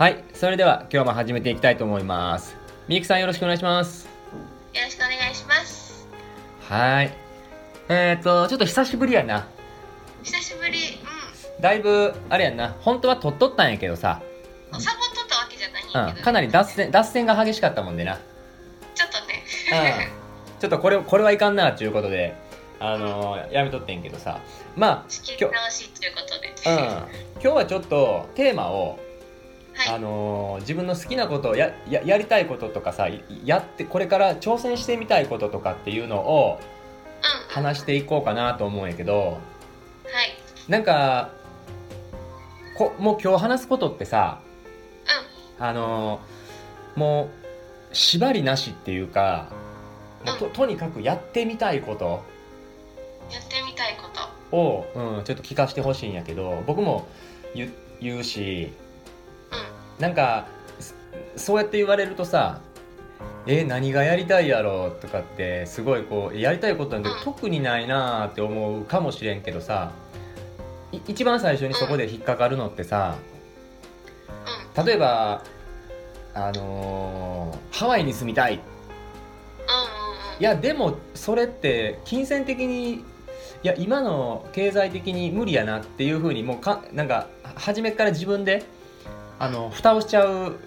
はいそれでは今日も始めていきたいと思います。みゆきさんよろしくお願いします。よろしくお願いします。はい。えっ、ー、とちょっと久しぶりやな。久しぶり。うだいぶあれやんな。本当は撮っとったんやけどさ、んサボっとったわけじゃないんやけど、うん、かなり脱線脱線が激しかったもんでな。ちょっとね。うん。ちょっとこれこれはいかんなっていうことで。あのーやめとってんけどさ。ま仕切あ今日り直しということで、うん、今日はちょっとテーマを、はい。あのー自分の好きなことやややりたいこととかさやってこれから挑戦してみたいこととかっていうのをうん。話していこうかなと思うんやけどはい。なんかこもう今日話すことってさあのーもう縛りなしっていうかもうととにかくやってみたいこと。うんやってみたいこと。を、うん、ちょっと聞かせてほしいんやけど僕も言言うしうんなんかそそうやって言われるとさ「え何がやりたいやろ?」とかってすごいこうやりたいことなんてうん。特にないなーって思うかもしれんけどさい一番最初にそこで引っかかるのってさうん。例えばあのーハワイに住みたい。いやでもそれって金銭的にいや今の経済的に無理やなっていうふうにもうかなんか初めから自分であの蓋をしちゃう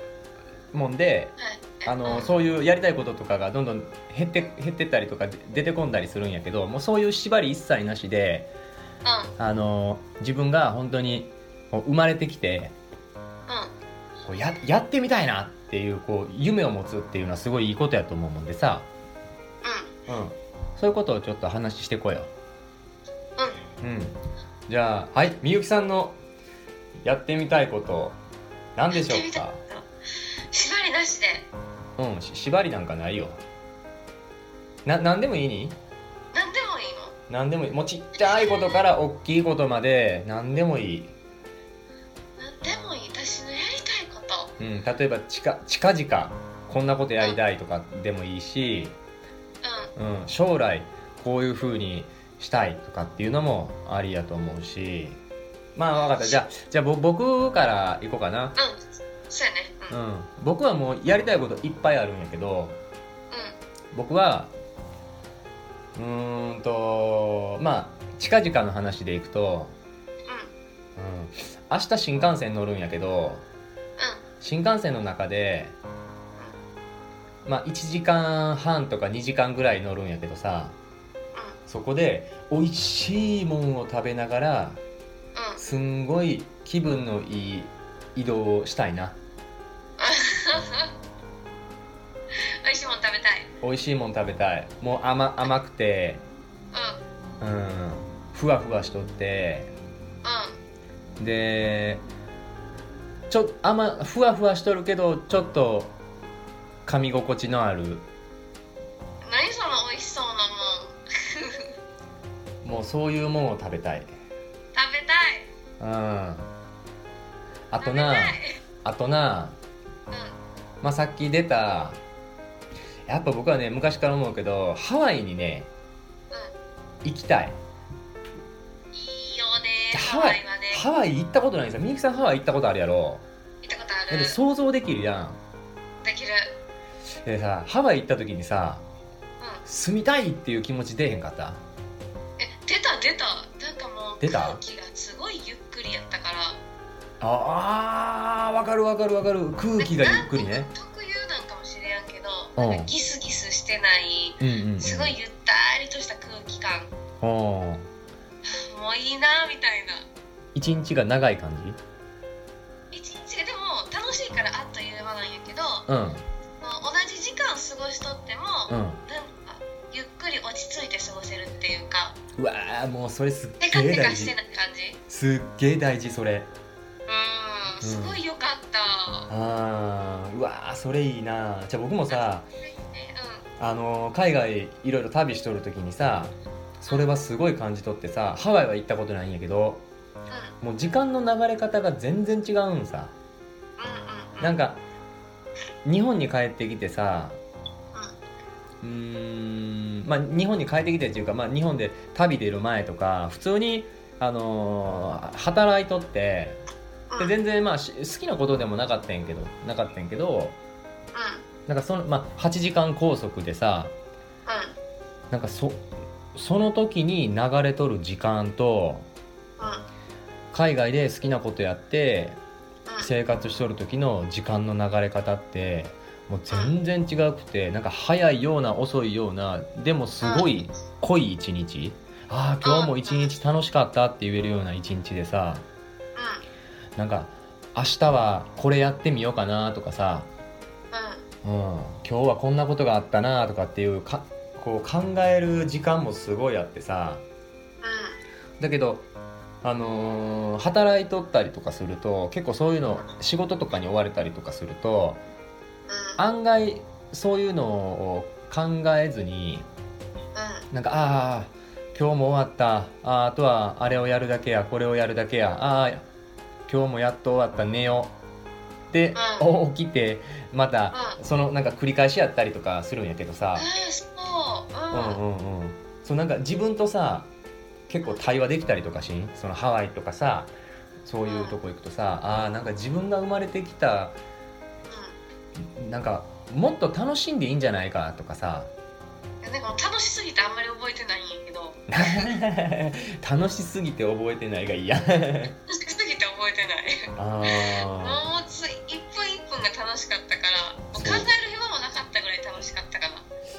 もんではい。あの、うん。そういうやりたいこととかがどんどん減って減ってったりとかで出てこんだりするんやけどもうそういう縛り一切なしでうん。あの自分が本当に生まれてきてうん。こうややってみたいなっていうこう夢を持つっていうのはすごいいいことやと思うもんでさ、うん。うん、そういうことをちょっと話してこよう。ん。う。うん、じゃあはいみゆきさんのやってみたいこと何でしょうか？縛りなしで。うんし縛りなんかないよ。な何でもいいに？何でもいいの？何でもいい。もうちっちゃいことから大きいことまで何でもいい、何でもいい。私のやりたいこと。うん、例えば近近々こんなことやりたいとかでもいいし、うん。うん、将来こういう風にしたいとかっていうのもありやと思うしまあ分かった。じゃあじゃあぼ僕からいこうかな、うんそうやね。ううん。ん、僕はもうやりたいこといっぱいあるんやけど僕はうーんとまあ近々の話でいくと、うん。うん。うん、明日新幹線乗るんやけど新幹線の中でまあ1時間半とか2時間ぐらい乗るんやけどさそこで美味しいもんを食べながらうんうんすんごい気分のいい移動をしたいな。美味しいもん食べたい。美味しいもん食べたい。もう甘甘くて。ううん。ふわふわしとって。んうん。でちょ甘ふわふわしとるけどちょっと噛み心地のある。何その美味しそうなもん。もうそういうもんを食べたいうん。あとなあとなうん。まあさっき出たやっぱ僕はね昔から思うけどハワイにねう行きたい。んいいよねハワイはね。ハワイ行ったことないんですよ。みゆきさんハワイ行ったことあるやろ。行ったことある。て想像できるやん。できる。でさハワイ行った時にさうん。住みたいっていう気持ち出へんかった？え出た出た。なんかもう出た？空気がああーわかるわかるわかる。空気がゆっくりね。特有なんかもしれんけどうんなん。かギスギスしてないうんうん、うん、すごいゆったりとした空気感。もういいなみたいな。一日が長い感じ？一日でも楽しいからあっという間なんやけど、うん。同じ時間過ごしとっても、うん。なんかゆっくり落ち着いて過ごせるっていうか。うわーもうそれすっげえ大事。すっげえ大事それすごい良かった、あー。うわーそれいいな。じゃあ僕もさねあのー海外いろいろ旅しとる時にさそれはすごい感じ取ってさハワイは行ったことないんやけどうん。うんもう時間の流れ方が全然違うんさ。うんうんなんか日本に帰ってきてさうーんまあ日本に帰ってきてっていうか、まあ、日本で旅出る前とか普通に、あのー働いとってで全然まあ好きなことでもなかったんやけどなかったんやけどなんかその、まあ、8時間拘束でさ、うん、なんかそその時に流れとる時間と、うん、海外で好きなことやって生活しとる時の時間の流れ方ってもう全然違くてなんか早いような遅いようなでもすごい濃い一日。ああ今日も一日楽しかったって言えるような一日でさなんか明日はこれやってみようかなとかさ、うん、今日はこんなことがあったなとかっていうかこう考える時間もすごいあってさ、だけどあのー、働いとったりとかすると結構そういうの仕事とかに追われたりとかすると、案外そういうのを考えずに、なんかああ今日も終わった。ああとはあれをやるだけやこれをやるだけや。ああ今日もやっと終わった寝よ。うで、うん、起きてまた、そのなんか繰り返しやったりとかするんやけどさ、う、うん、うんうんうん。そうなんか自分とさ結構対話できたりとかしん？そのハワイとかさそういうとこ行くとさ、うん、ああんか自分が生まれてきた、うん、なんかもっと楽しんでいいんじゃないかとかさ。なんか楽しすぎてあんまり覚えてないんやけど。楽しすぎて覚えてないがいいや覚えてない。もうつ一分一分が楽しかったからもう考える暇もなかったぐらい楽しかったかな。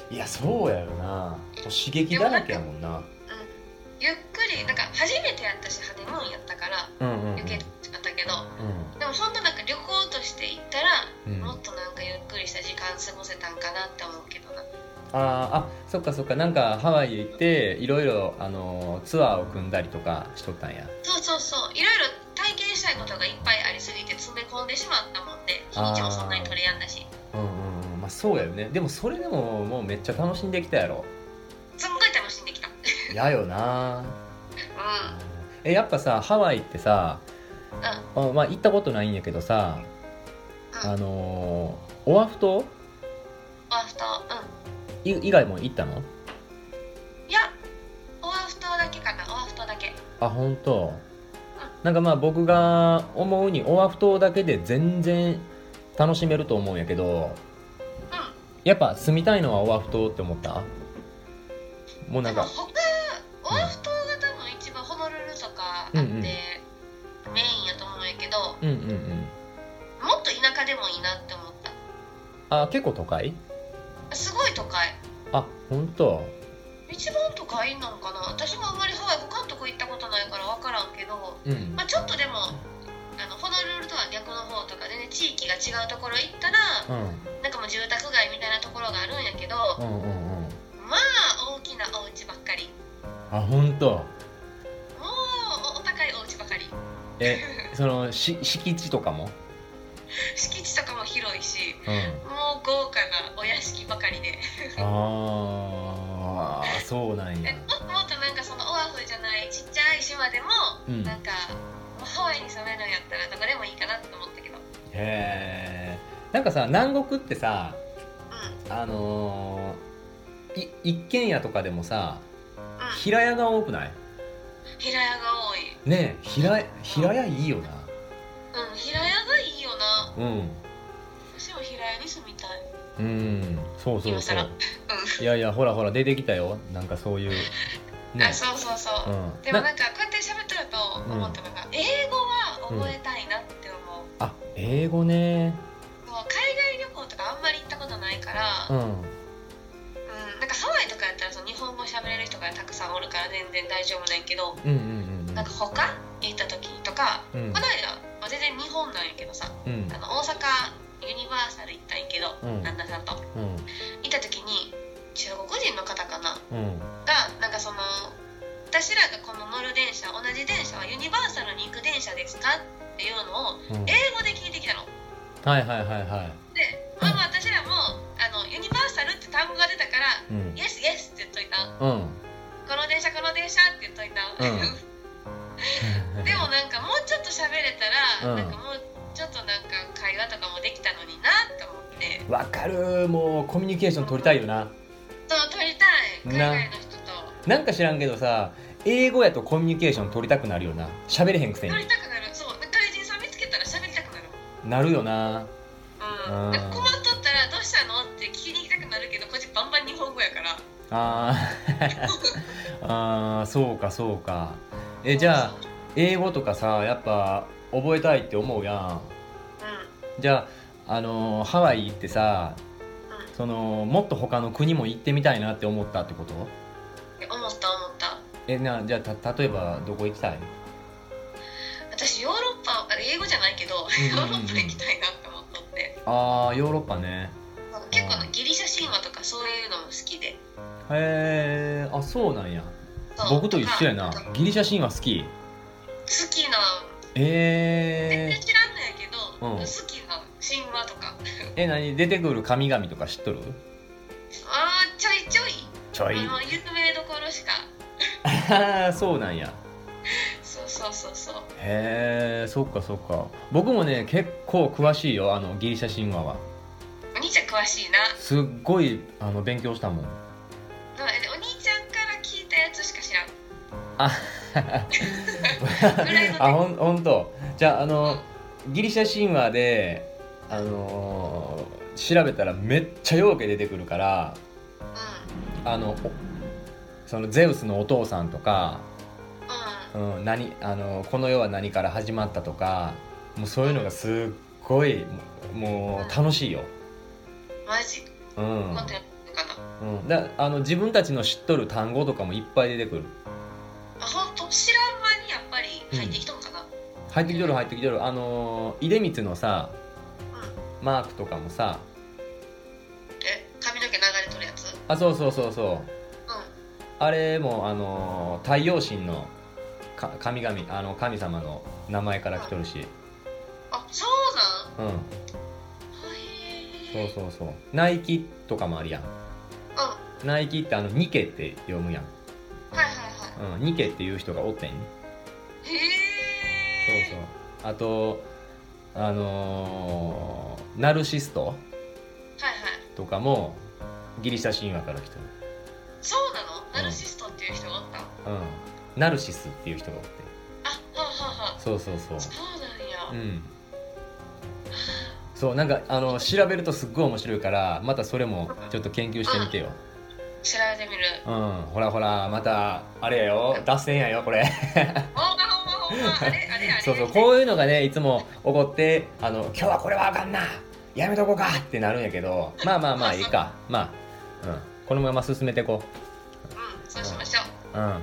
いやそうやよな。刺激だらけやもんな。ゆっくりなんか初めてやったしハネムーンやったから、うんうんうん、余計楽しかったけど、うん、でも本当なんか旅行として行ったら、うん、もっとなんかゆっくりした時間過ごせたんかなって思うけどな。ああそっかそっか。なんかハワイ行っていろいろあのツアーを組んだりとかしとったんや。そうそうそう。いろいろ体験したいことがいっぱいありすぎて詰め込んでしまったもんで日にちもそんなに取れやんだし。うんうんうん。まあそうやよね。でもそれでももうめっちゃ楽しんできたやろ。すんごい楽しんできた。やよな。うん。えやっぱさハワイってさ、うん、まあ行ったことないんやけどさ、うん、あのー、オアフ島？オアフ島。うん。以外も行ったの？いやオアフ島だけかな。オアフ島だけ。あ本当なんかまあ僕が思うにオアフ島だけで全然楽しめると思うんやけど、やっぱ住みたいのはオアフ島って思った？もうなんかオアフ島が多分一番ホノルルとかあって、メインやと思うんやけど、うんうんうん、もっと田舎でもいいなって思った。あ結構都会？すごい都会。あ本当？一番都会なのかな。私もあんまらんけど、うん、まあ、ちょっとでもあのホノルルとは逆の方とかでね地域が違うところ行ったら、うん、なんかもう住宅街みたいなところがあるんやけど、うんうんうん、まあ大きなお家ばっかり。あ本当もうお高いお家ばかり。え そのし敷地とかも？敷地とかも広いし、うん、もう豪華なお屋敷ばかりで。あああそうなんや 島でも、うん、なんかハワイに住めるんやったらどこでもいいかなって思ったけど。へえんかさ南国ってさ、うん、あのー、い一軒家とかでもさ、うん、平屋が多くない？平屋が多い。ねえ平平屋いいよな。うん平屋がいいよな。うん。私も平屋に住みたい。うん。そうそうそう。いやいやほらほら出てきたよ。なんかそういう、ね、あそうそうそう、うん、でもなんかこうやって喋ってると思ったのが、うん、英語は覚えたいなって思う、うん、あ英語ね。もう海外旅行とかあんまり行ったことないからうん、なんかハワイとかやったらその日本語喋れる人がたくさんおるから全然大丈夫なんやけど、うんうんうん、なんか他行った時とか、この間、まあ、全然日本なんやけどさ、あの大阪ユニバーサル行ったんやけど、うん、旦那さんと、うん、行った時に中国人の方かな、うん、がなんかその私らがこの乗る電車同じ電車はユニバーサルに行く電車ですかっていうのを英語で聞いてきたの、はいはいはいはい。で、まあ、私らもあのユニバーサルって単語が出たから「イエスイエス」って言っといた、うん、この電車この電車って言っといた、でもなんかもうちょっと喋れたら、なんかもうちょっとなんか会話とかもできたのになと思って。わかるもうコミュニケーション取りたいよな海外の人と。なんか知らんけどさ英語やとコミュニケーション取りたくなるよな。喋れへんくせに。取りたくなる。そう。外人さん見つけたなる。よな。うん、困っとったら「どうしたの?」って聞きに行きたくなるけどこっちバンバン日本語やから。あ あそうかそうか。えじゃあ英語とかさやっぱ覚えたいって思うやん、うん、じゃあ、あのハワイ行ってさ、うん、そのもっと他の国も行ってみたいなって思ったってこと？思った思った。えなじゃあ例えばどこ行きたい？私ヨーロッパ英語じゃないけど、ヨーロッパ行きたいなって思っとって。ああヨーロッパね。結構ギリシャ神話とかそういうのも好きで。へえあそうなんや。僕と一緒やな。ギリシャ神話好き。好きなええー、全然知らんのやけど、うん、好きえ何？出てくる神々とか知っとる？ああちょいちょい。ちょい。あの有名どころしか。あ あそうなんや。そうそうそうそう。へえそっかそっか。僕もね結構詳しいよあのギリシャ神話は。お兄ちゃん詳しいな。すっごいあの勉強したもん。あ あほんほんとじゃああのギリシャ神話であのー、調べたらめっちゃようけ出てくるから、うん、あのそのゼウスのお父さんとか、うん、うん、何あのこの世は何から始まったとかもうそういうのがすっごいもう楽しいよ。マジ？うん、うん、だあの自分たちの知っとる単語とかもいっぱい出てくる。あ本当知らん間にやっぱり入ってきとんかな、うん、入ってきとる入ってきとる。あの出光のさ、うん、マークとかもさ。え髪の毛流れとるやつ？あそうそうそうそう、うん、あれもあの太陽神のか神々あの神様の名前から来とるし、うん、あそうなん？うん。そうそうそう。ナイキとかもあるやん、うん、ナイキってあのニケって読むやん。うん、ニケっていう人がおってん。へえ。そうそう。あとあのー、ナルシスト、とかもギリシャ神話から来てる。そうなの、ナルシストっていう人がおった？うん。ナルシスっていう人がおって。あはははそうそうそう。そうなんや。うん。そうなんかあの調べるとすっごい面白いからまたそれもちょっと研究してみてよ、うん。調べてみる。うん。ほらほらまたあれやよ。脱線やよこれそうそうこういうのがねいつも起こってあの今日はこれはあかんなやめとこうかってなるんやけどまあまあまあいいか。まあ、うん、このまま進めていこう。うんそうしましょう、うん、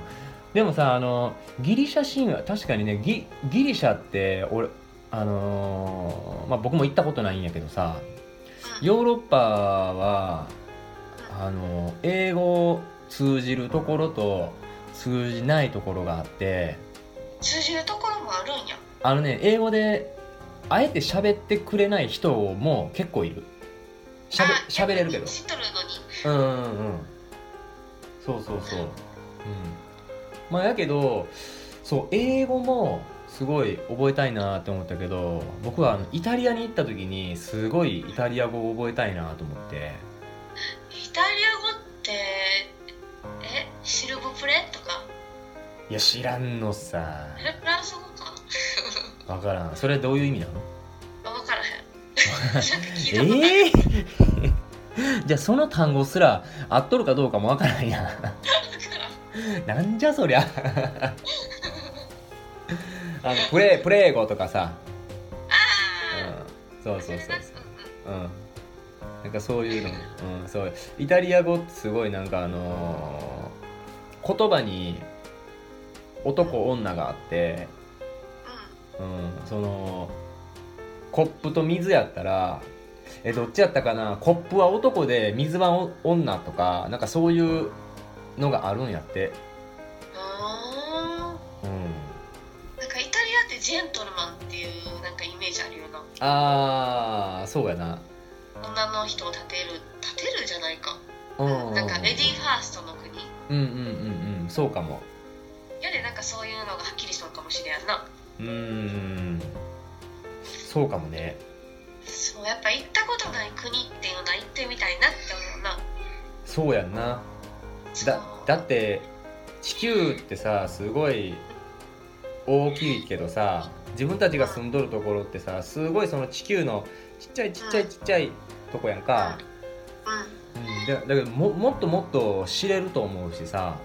でもさあのギリシャ神話確かにねギギリシャって俺あのー、まあ僕も行ったことないんやけどさヨーロッパはあの英語通じるところと通じないところがあって通じるところもあるんや。あのね英語であえて喋ってくれない人も結構いる。しゃべ喋れるけど。知っとるのにうんうんうん。そうそうそう。うん。まあやけどそう英語もすごい覚えたいなって思ったけど僕はあのイタリアに行った時にすごいイタリア語を覚えたいなと思って。タリア語ってえシルブプレ？とかいや知らんのさ。えフランス語か分からん。それどういう意味なの？分からへん。ええー、じゃあその単語すら合っとるかどうかも分からんやん。なんじゃそりゃ。あのプレプレー語とかさ。ああ、うん、そうそうそうそう。うん。なんかそういうの、うん、そう。イタリア語ってすごいなんかあのー、言葉に男女があって、うん、そのコップと水やったらえどっちやったかな？コップは男で水は女とかなんかそういうのがあるんやって。ああうん。なんかイタリアってジェントルマンっていうなんかイメージあるよな。ああそうやな。女の人を立てる立てるじゃないか。なんかレディーファーストの国。うんうんうんうん。そうかもなんかそういうのがはっきりしとるかもしれんな。うん。そうかもね。そうやっぱ行ったことない国っていうのは行ってみたいなって思うな。そうやんな。だだって地球ってさすごい大きいけどさ自分たちが住んどるところってさすごいその地球のちっちゃいちっちゃいちっちゃいとこやんか、うん、だだけどももっともっと知れると思うしさ。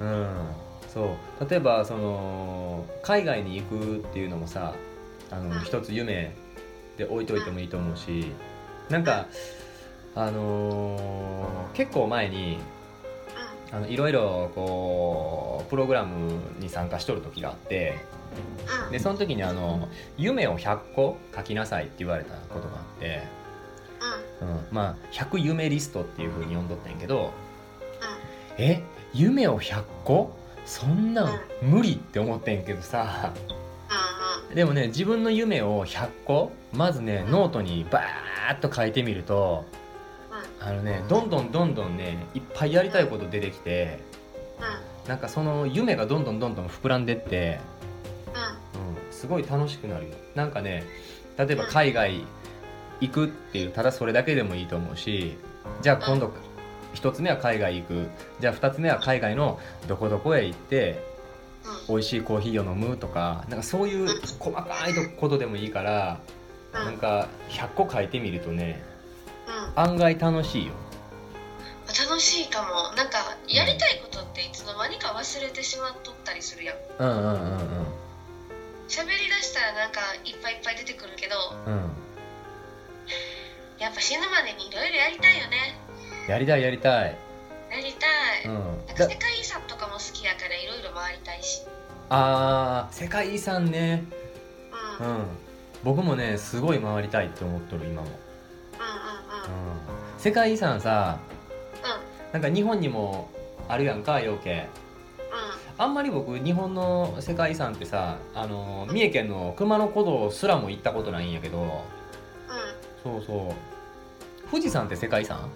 うんそう。例えばその海外に行くっていうのもさあの一つ夢で置いといてもいいと思うしなんかあのー、結構前にあのいろいろこうプログラムに参加しとる時があってでその時にあの「夢を100個書きなさい」って言われたことがあって、うん、まあ100夢リストっていうふうに呼んどったんやけど「え？夢を100個？そんなん無理」って思ってんけどさ。でもね自分の夢を100個まずねノートにバーッと書いてみるとあのねどんどんどんどんねいっぱいやりたいこと出てきてなんかその夢がどんどんどんどん膨らんでって、うん、すごい楽しくなるよ。なんかね例えば海外行くっていうただそれだけでもいいと思うしじゃあ今度1つ目は海外行く。じゃあ2つ目は海外のどこどこへ行って美味しいコーヒーを飲むとかなんかそういう細かいことでもいいからなんか100個書いてみるとね案外楽しいよ。楽しいかも。なんかやりたいことっていつの間にか忘れてしまっとったりするやん。うんうんうんうん。喋りだしたらなんかいっぱいいっぱい出てくるけど、うん、やっぱ死ぬまでにいろいろやりたいよねやりたいやりたい。やりたい、うん、世界遺産とかも好きやからいろいろ回りたいし。あー世界遺産ね。うん、うん、僕もねすごい回りたいって思っとる今も。世界遺産さ、うん、なんか日本にもあるやんか養鶏あんまり僕日本の世界遺産ってさあの三重県の熊野古道すらも行ったことないんやけど、うん、そうそう。富士山って世界遺産？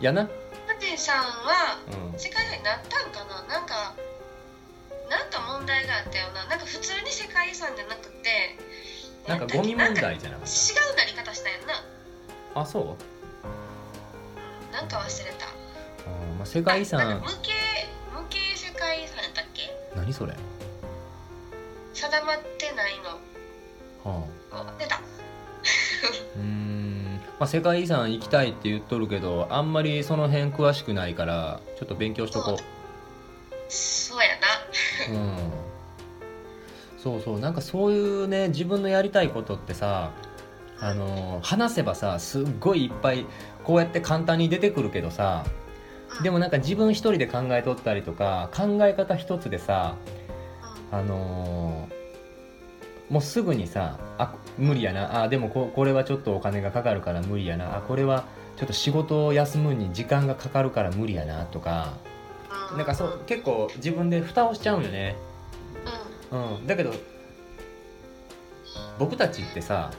やな。富士山は世界遺産になったんかな、うん、なんかなんか問題があったよな。なんか普通に世界遺産じゃなくてなんかゴミ問題じゃなかった？違うなり方したやんな。あそう？なんか忘れた。あ、まあ、世界遺産。無形無形世界遺産やったっけ？何それ？定まってないの。はあ。出た。うんまあ世界遺産行きたいって言っとるけどあんまりその辺詳しくないからちょっと勉強しとこう。そうやな。うん。そうそう。なんかそういうね自分のやりたいことってさあの話せばさすっごいいっぱいこうやって簡単に出てくるけどさでもなんか自分一人で考えとったりとか考え方一つでさあのー、もうすぐにさあ無理やな。あでもここれはちょっとお金がかかるから無理やな。あこれはちょっと仕事を休むに時間がかかるから無理やなとか。なんかそう結構自分で蓋をしちゃうんよね、うん、だけど僕たちってさ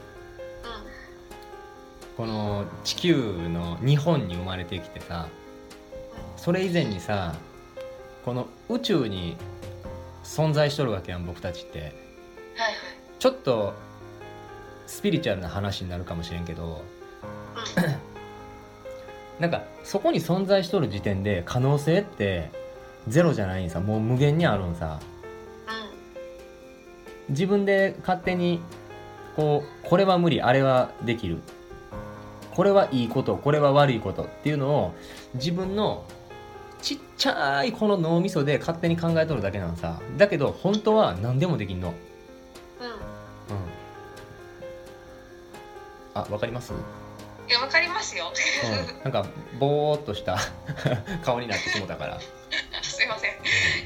この地球の日本に生まれてきてさそれ以前にさこの宇宙に存在しとるわけやん僕たちって、はいはい、ちょっとスピリチュアルな話になるかもしれんけど、うん、なんかそこに存在しとる時点で可能性ってゼロじゃないんさ。もう無限にあるんさ、うん、自分で勝手にこうこれは無理あれはできる。これはいいことこれは悪いことっていうのを自分のちっちゃいこの脳みそで勝手に考えとるだけなんさ。だけど本当は何でもできんのあわかります？いやわかりますよ、うん、なんかぼーっとした 顔になってしもたから。すいません。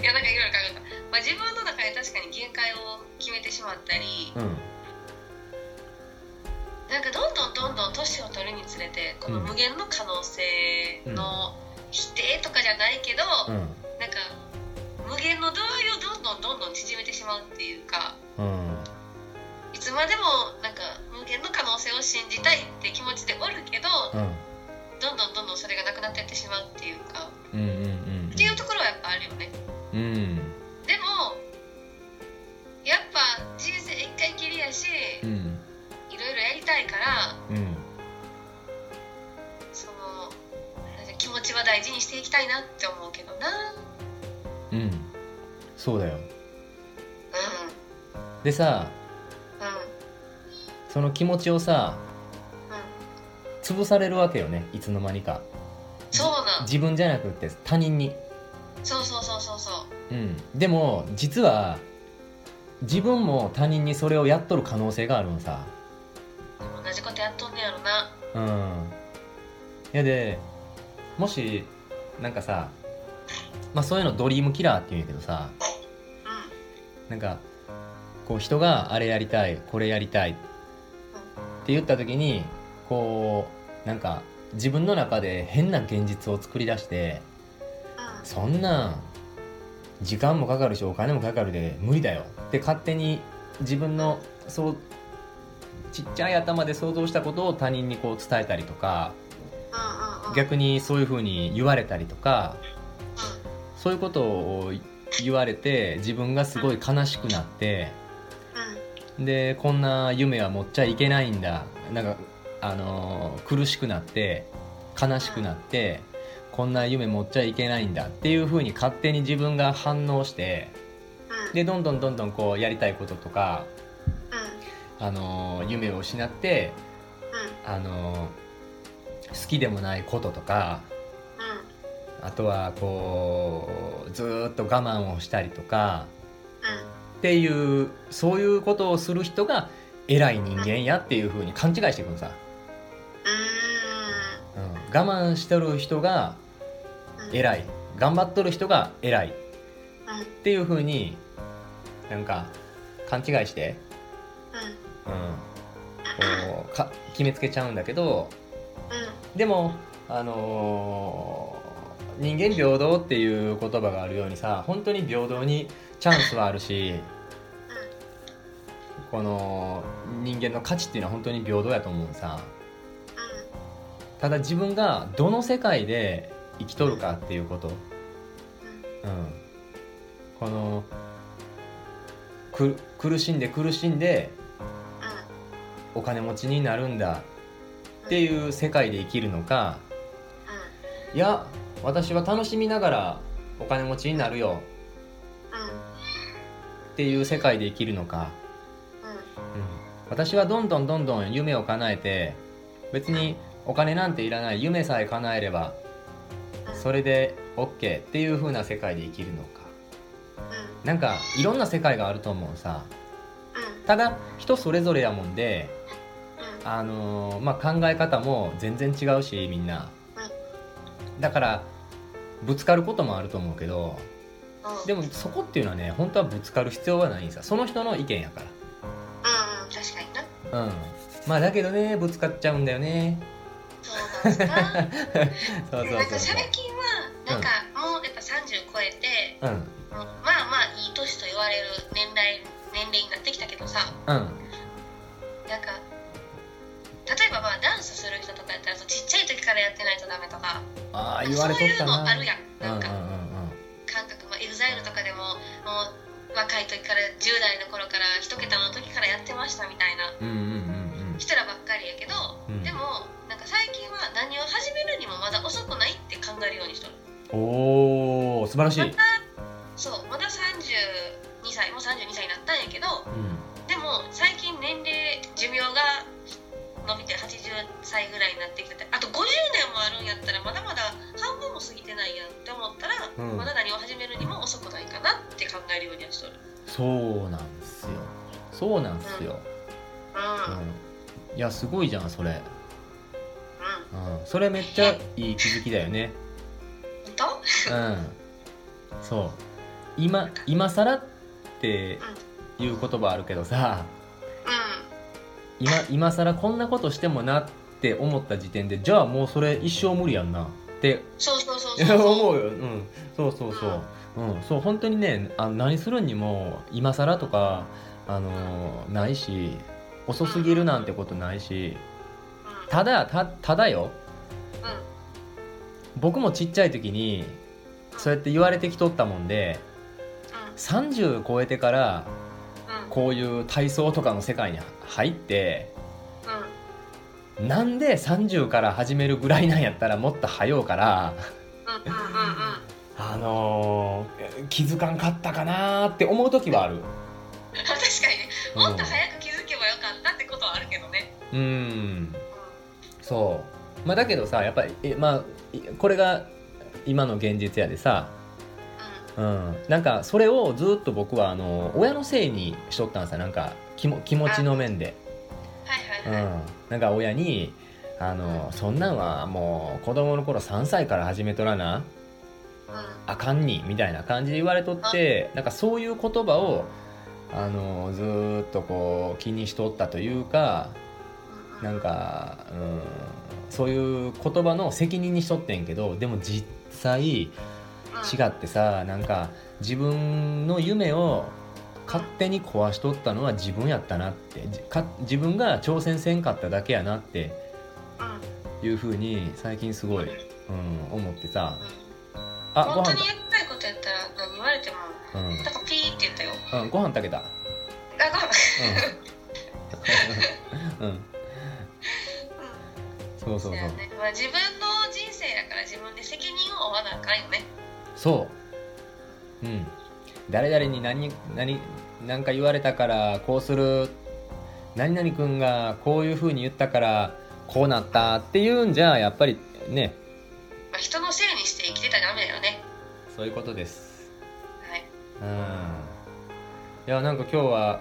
いやなんかいろいろ考えた、まあ、自分の中で確かに限界を決めてしまったり、うん。なんかどんどんどんどん年を取るにつれてこの無限の可能性の否定とかじゃないけど、うん、なんか無限の度合いをどんどんどんどん縮めてしまうっていうか、うん、いつまでも能性を信じたいって気持ちでおるけど、うん、どんどんどんどんそれがなくなっていってしまうっていうか、うんうんうん、っていうところはやっぱあるよね。うん、でもやっぱ人生一回きりやし、うん。いろいろやりたいから、うん、その気持ちは大事にしていきたいなって思うけどな。うん。そうだよ、うん、でさ、うん、その気持ちをさ、うん、潰されるわけよねいつの間にか。そうな自分じゃなくて他人に。そうそうそうそうそう。うん。でも実は自分も他人にそれをやっとる可能性があるのさ。同じことやっとんねやろな。うん。いやでもしなんかさまあそういうのドリームキラーって言うんやけどさ、うん、なんかこう人があれやりたいこれやりたいって言った時にこうなんか自分の中で変な現実を作り出して、うん、そんな時間もかかるしお金もかかるで無理だよ。って勝手に自分のそうちっちゃい頭で想像したことを他人にこう伝えたりとか逆にそういうふうに言われたりとかそういうことを言われて自分がすごい悲しくなってでこんな夢は持っちゃいけないんだ。なんかあの苦しくなって悲しくなってこんな夢持っちゃいけないんだ。っていうふうに勝手に自分が反応してでどんどんどんどんこうやりたいこととか、あの夢を失って、あの好きでもないこととか、あとはこうずっと我慢をしたりとか、っていうそういうことをする人が偉い人間やっていうふうに勘違いしていくのさ、うん、我慢してる人が偉い。頑張っとる人が偉い。っていうふうになんか勘違いして、うん、こうか決めつけちゃうんだけど、でもあのー、人間平等っていう言葉があるようにさ本当に平等にチャンスはあるし、この人間の価値っていうのは本当に平等やと思うさ、ただ自分がどの世界で生きとるかっていうこと、うん、このく苦しんで苦しんでお金持ちになるんだっていう世界で生きるのかいや私は楽しみながらお金持ちになるよっていう世界で生きるのか、うん、私はどんどんどんどん夢を叶えて別にお金なんていらない夢さえ叶えればそれで OK っていう風な世界で生きるのか、うん、なんかいろんな世界があると思うさ、うん、ただ人それぞれやもんで、あのー、まあ、考え方も全然違うしみんな、だからぶつかることもあると思うけど、でもそこっていうのはね本当はぶつかる必要はないんですよ。その人の意見やから。うん確かにな。うん。まあだけどねぶつかっちゃうんだよね。そうなんですか。そうそうそうなんかシャレキンなんかもうやっぱ30超えて、うん、まあまあいい年と言われる年代年齢になってきたけどさ、うん、なんか例えばまあダンスする人とかやったらちっちゃい時からやってないとダメとか。あ言われとったな。そういうのあるやん。なんか、感若い時から10代の頃から1桁の時からやってましたみたいな。人らばっかりやけど、うん、でもなんか最近は何を始めるにもまだ遅くないって考えるようにしとる。おお素晴らしい、ま、そうまだ32歳もう32歳になったんやけど、うん、でも最近年齢寿命が伸びて80歳ぐらいになってきててあと50年もあるんやったらまだまだ半分も過ぎてないやんって思ったら、うん、まだ何を始めるにもなって考えるようにはしとる。そうなんですよ。そうなんですよ、うん、うん、いやすごいじゃんそれ。うん、それめっちゃいい気づきだよね。うん。そう。今今更っていう言葉あるけどさ、うん、今今更こんなことしてもなって思った時点でじゃあもうそれ一生無理やんなってそうそうそうそう。思うよ、うん、そうそうそう、うん、うん、そう本当にねあ何するにも今更とかあのー、ないし遅すぎるなんてことないし、ただたただよ。僕もちっちゃい時にそうやって言われてきとったもんで30超えてからこういう体操とかの世界に入ってなんで30から始めるぐらいなんやったらもっと早うからあのー、気づかんかったかなって思う時はある。確かにね。もっと早く気づけばよかったってことはあるけどね。うん。そう。まあだけどさやっぱりえまあこれが今の現実やでさ。うん、なんかそれをずっと僕はあの親のせいにしとったんさなんか気も気持ちの面で、はいはいはい、うん、なんか親にあのそんなんはもう子供の頃3歳から始めとらな、あかんにみたいな感じで言われとってなんかそういう言葉をあのずっとこう気にしとったというかなんか、うん、そういう言葉の責任にしとってんけどでも実際違ってさなんか自分の夢を勝手に壊しとったのは自分やったなって自分が挑戦せんかっただけやなっていうふうに最近すごい、うん、思ってさあ本当にやりたいことやったら何言われても、うん、だからピーって言ったよ、うん、ご飯炊けた。あご飯。うん、うん、そうそうそう、ね。まあ、自分の人生やから自分で責任を負わなあかんよね。そう。うん。誰々に何何何か言われたからこうする。何々君がこういうふうに言ったからこうなったっていうんじゃやっぱりね、まあ、人のせそういうことです。はい。うん。いやなんか今日は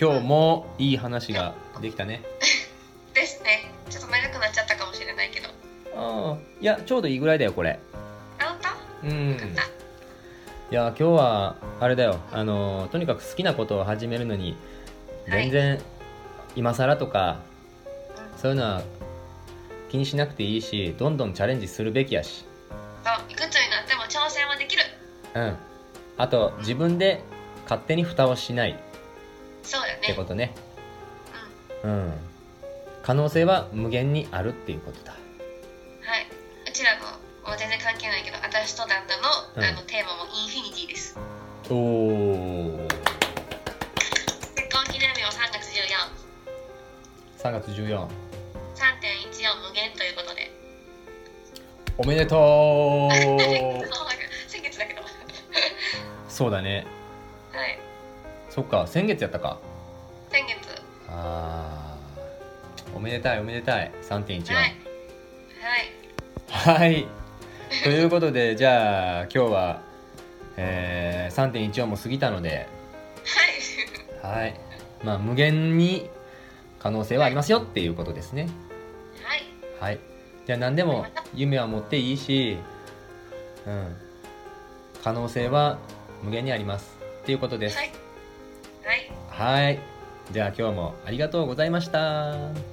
今日もいい話ができたね。ですね。ちょっと長くなっちゃったかもしれないけど。ああいやちょうどいいぐらいだよこれ。あ本当？うん。いや今日はあれだよ。あのとにかく好きなことを始めるのに全然、今更とかそういうのは気にしなくていいしどんどんチャレンジするべきやし。そういくうん。あと自分で勝手に蓋をしない。そうだね。ってことね。うん、うん、可能性は無限にあるっていうことだ。はい。うちらのもう全然関係ないけど私と旦那の,、あのテーマもインフィニティです。おお結婚記念日は3月14 3月14無限ということで。おめでとう そうだね。はい。そっか先月やったか。先月。ああおめでたいおめでたい。3.14はい。はい、はい、ということでじゃあ今日は、えー、3.14も過ぎたので。はい。はい。まあ無限に可能性はありますよっていうことですね、はい。じゃあ何でも夢は持っていいし、うん、可能性は無限にあります。っていうことです。はい。はい。じゃあ今日もありがとうございましたありがとうございました